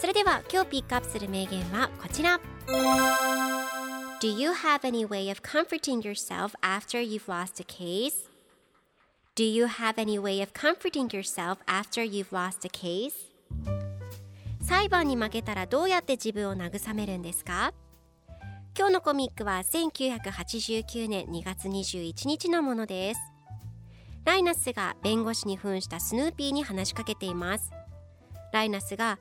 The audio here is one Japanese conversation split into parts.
それでは今日ピックアップする名言はこちら Do you have any way of comforting yourself after you've lost a case? Do you have any way of comforting yourself after you've lost a case? 裁判に負けたらどうやって自分を慰めるんですか今日のコミックは1989年2月21日のものですライナスが弁護士に扮したスヌーピーに話しかけていますライナスが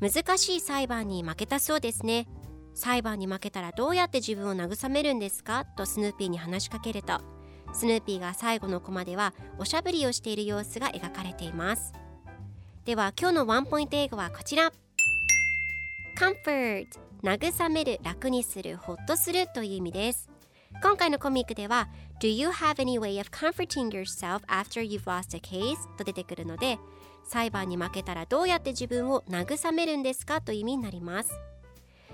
難しい裁判に負けたそうですね。裁判に負けたらどうやって自分を慰めるんですか？とスヌーピーに話しかけるとスヌーピーが最後のコマではおしゃぶりをしている様子が描かれています。では今日のワンポイント英語はこちら。Comfort 慰める楽にするほっとするという意味です。今回のコミックでは Do you have any way of comforting yourself after you've lost a case? と出てくるので裁判に負けたらどうやって自分を慰めるんですかという意味になります。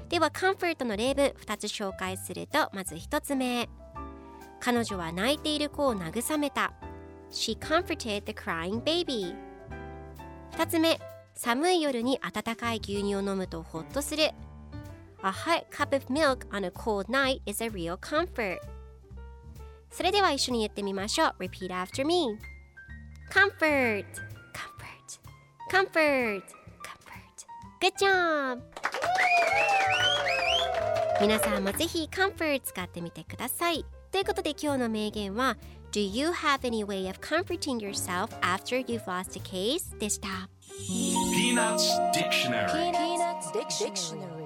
では Comfort の例文2つ紹介するとまず1つ目。彼女は泣いている子を慰めた。She comforted the crying baby. 2つ目。寒い夜に温かい牛乳を飲むとほっとする。A hot cup of milk on a cold night is a real comfort それでは一緒に言ってみましょう Repeat after me Comfort Comfort Comfort Comfort Good job! 皆さんもぜひ Comfort 使ってみてくださいということで今日の名言は Do you have any way of comforting yourself after you've lost a case? でした Peanuts Dictionary Peanuts Dictionary